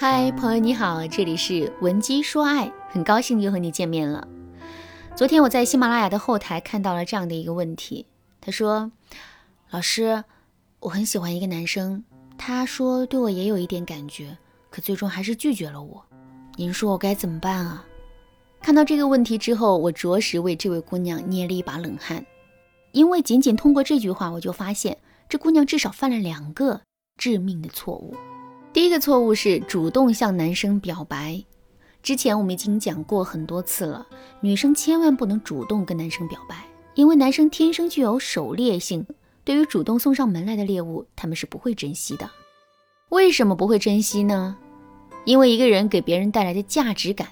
嗨，朋友你好，这里是文姬说爱，很高兴又和你见面了。昨天我在喜马拉雅的后台看到了这样的一个问题，他说：“老师，我很喜欢一个男生，他说对我也有一点感觉，可最终还是拒绝了我。您说我该怎么办啊？”看到这个问题之后，我着实为这位姑娘捏了一把冷汗，因为仅仅通过这句话，我就发现这姑娘至少犯了两个致命的错误。第一个错误是主动向男生表白。之前我们已经讲过很多次了，女生千万不能主动跟男生表白，因为男生天生具有狩猎性，对于主动送上门来的猎物，他们是不会珍惜的。为什么不会珍惜呢？因为一个人给别人带来的价值感，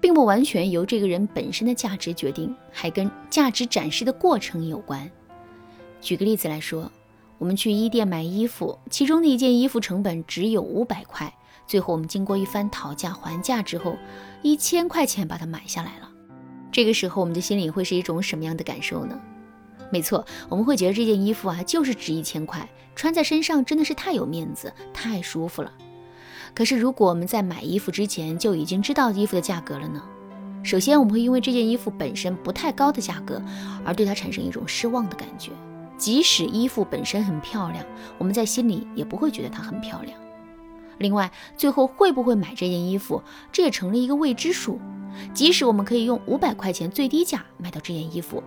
并不完全由这个人本身的价值决定，还跟价值展示的过程有关。举个例子来说。我们去一店买衣服，其中的一件衣服成本只有五百块，最后我们经过一番讨价还价之后，一千块钱把它买下来了。这个时候，我们的心里会是一种什么样的感受呢？没错，我们会觉得这件衣服啊，就是值一千块，穿在身上真的是太有面子、太舒服了。可是，如果我们在买衣服之前就已经知道衣服的价格了呢？首先，我们会因为这件衣服本身不太高的价格，而对它产生一种失望的感觉。即使衣服本身很漂亮，我们在心里也不会觉得它很漂亮。另外，最后会不会买这件衣服，这也成了一个未知数。即使我们可以用五百块钱最低价买到这件衣服，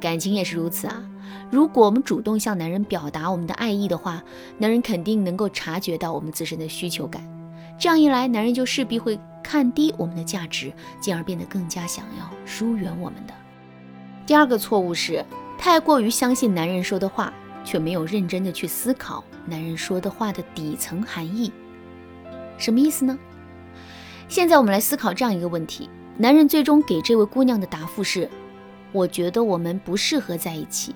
感情也是如此啊。如果我们主动向男人表达我们的爱意的话，男人肯定能够察觉到我们自身的需求感。这样一来，男人就势必会看低我们的价值，进而变得更加想要疏远我们的。第二个错误是。太过于相信男人说的话，却没有认真的去思考男人说的话的底层含义。什么意思呢？现在我们来思考这样一个问题：男人最终给这位姑娘的答复是：“我觉得我们不适合在一起。”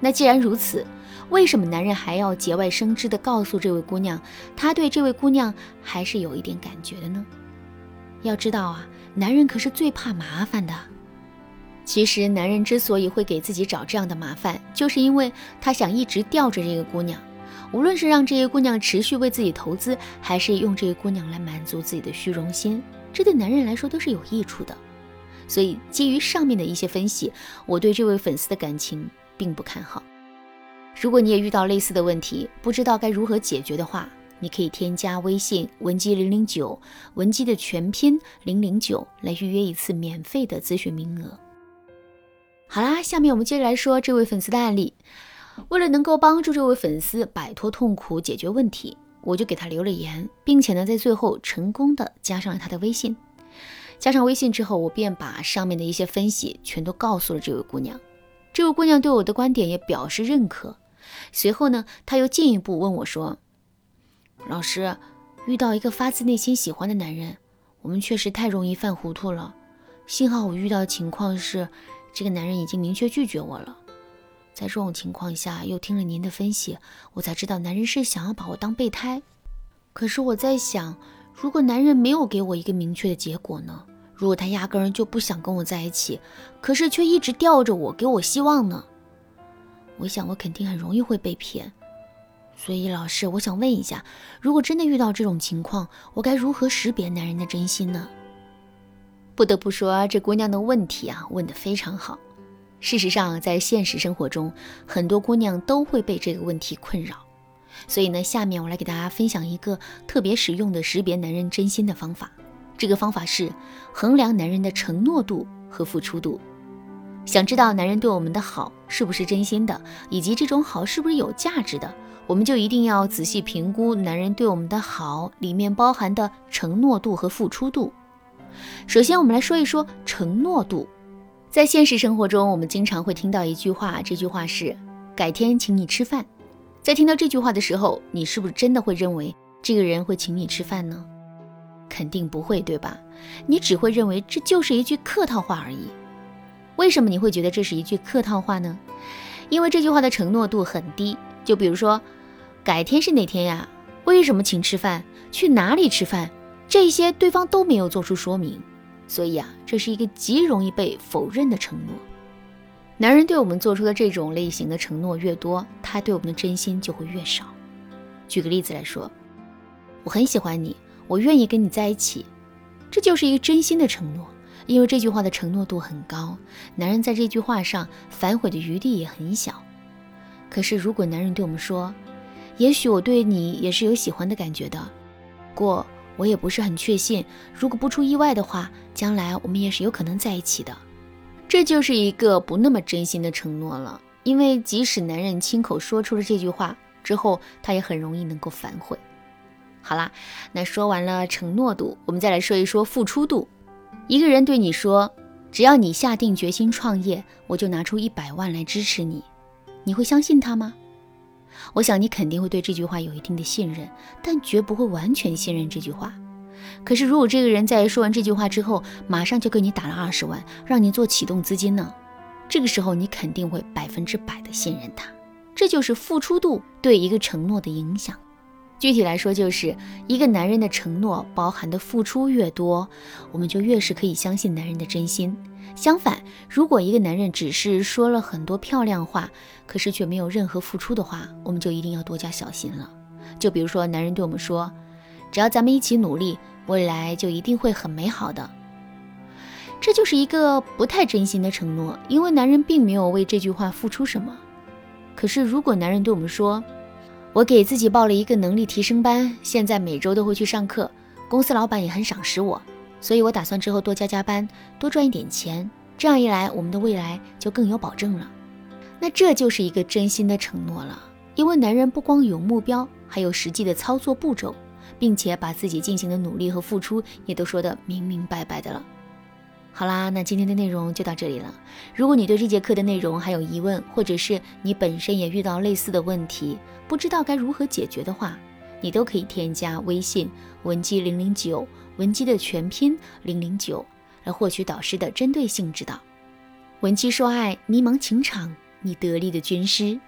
那既然如此，为什么男人还要节外生枝的告诉这位姑娘，他对这位姑娘还是有一点感觉的呢？要知道啊，男人可是最怕麻烦的。其实，男人之所以会给自己找这样的麻烦，就是因为他想一直吊着这个姑娘，无论是让这个姑娘持续为自己投资，还是用这个姑娘来满足自己的虚荣心，这对男人来说都是有益处的。所以，基于上面的一些分析，我对这位粉丝的感情并不看好。如果你也遇到类似的问题，不知道该如何解决的话，你可以添加微信文姬零零九，文姬的全拼零零九，来预约一次免费的咨询名额。好啦，下面我们接着来说这位粉丝的案例。为了能够帮助这位粉丝摆脱痛苦、解决问题，我就给他留了言，并且呢，在最后成功的加上了他的微信。加上微信之后，我便把上面的一些分析全都告诉了这位姑娘。这位姑娘对我的观点也表示认可。随后呢，她又进一步问我说：“老师，遇到一个发自内心喜欢的男人，我们确实太容易犯糊涂了。幸好我遇到的情况是。”这个男人已经明确拒绝我了，在这种情况下，又听了您的分析，我才知道男人是想要把我当备胎。可是我在想，如果男人没有给我一个明确的结果呢？如果他压根儿就不想跟我在一起，可是却一直吊着我，给我希望呢？我想我肯定很容易会被骗。所以老师，我想问一下，如果真的遇到这种情况，我该如何识别男人的真心呢？不得不说，这姑娘的问题啊问得非常好。事实上，在现实生活中，很多姑娘都会被这个问题困扰。所以呢，下面我来给大家分享一个特别实用的识别男人真心的方法。这个方法是衡量男人的承诺度和付出度。想知道男人对我们的好是不是真心的，以及这种好是不是有价值的，我们就一定要仔细评估男人对我们的好里面包含的承诺度和付出度。首先，我们来说一说承诺度。在现实生活中，我们经常会听到一句话，这句话是“改天请你吃饭”。在听到这句话的时候，你是不是真的会认为这个人会请你吃饭呢？肯定不会，对吧？你只会认为这就是一句客套话而已。为什么你会觉得这是一句客套话呢？因为这句话的承诺度很低。就比如说，改天是哪天呀？为什么请吃饭？去哪里吃饭？这些对方都没有做出说明，所以啊，这是一个极容易被否认的承诺。男人对我们做出的这种类型的承诺越多，他对我们的真心就会越少。举个例子来说，我很喜欢你，我愿意跟你在一起。这就是一个真心的承诺，因为这句话的承诺度很高，男人在这句话上反悔的余地也很小。可是如果男人对我们说，也许我对你也是有喜欢的感觉的，过我也不是很确信，如果不出意外的话，将来我们也是有可能在一起的，这就是一个不那么真心的承诺了。因为即使男人亲口说出了这句话之后，他也很容易能够反悔。好啦，那说完了承诺度，我们再来说一说付出度。一个人对你说：“只要你下定决心创业，我就拿出一百万来支持你。”你会相信他吗？我想你肯定会对这句话有一定的信任，但绝不会完全信任这句话。可是，如果这个人在说完这句话之后，马上就给你打了二十万，让你做启动资金呢？这个时候，你肯定会百分之百的信任他。这就是付出度对一个承诺的影响。具体来说，就是一个男人的承诺包含的付出越多，我们就越是可以相信男人的真心。相反，如果一个男人只是说了很多漂亮话，可是却没有任何付出的话，我们就一定要多加小心了。就比如说，男人对我们说：“只要咱们一起努力，未来就一定会很美好的。”这就是一个不太真心的承诺，因为男人并没有为这句话付出什么。可是，如果男人对我们说，我给自己报了一个能力提升班，现在每周都会去上课。公司老板也很赏识我，所以我打算之后多加加班，多赚一点钱。这样一来，我们的未来就更有保证了。那这就是一个真心的承诺了，因为男人不光有目标，还有实际的操作步骤，并且把自己进行的努力和付出也都说得明明白白的了。好啦，那今天的内容就到这里了。如果你对这节课的内容还有疑问，或者是你本身也遇到类似的问题，不知道该如何解决的话，你都可以添加微信文姬零零九，文姬的全拼零零九，来获取导师的针对性指导。文姬说爱，迷茫情场，你得力的军师。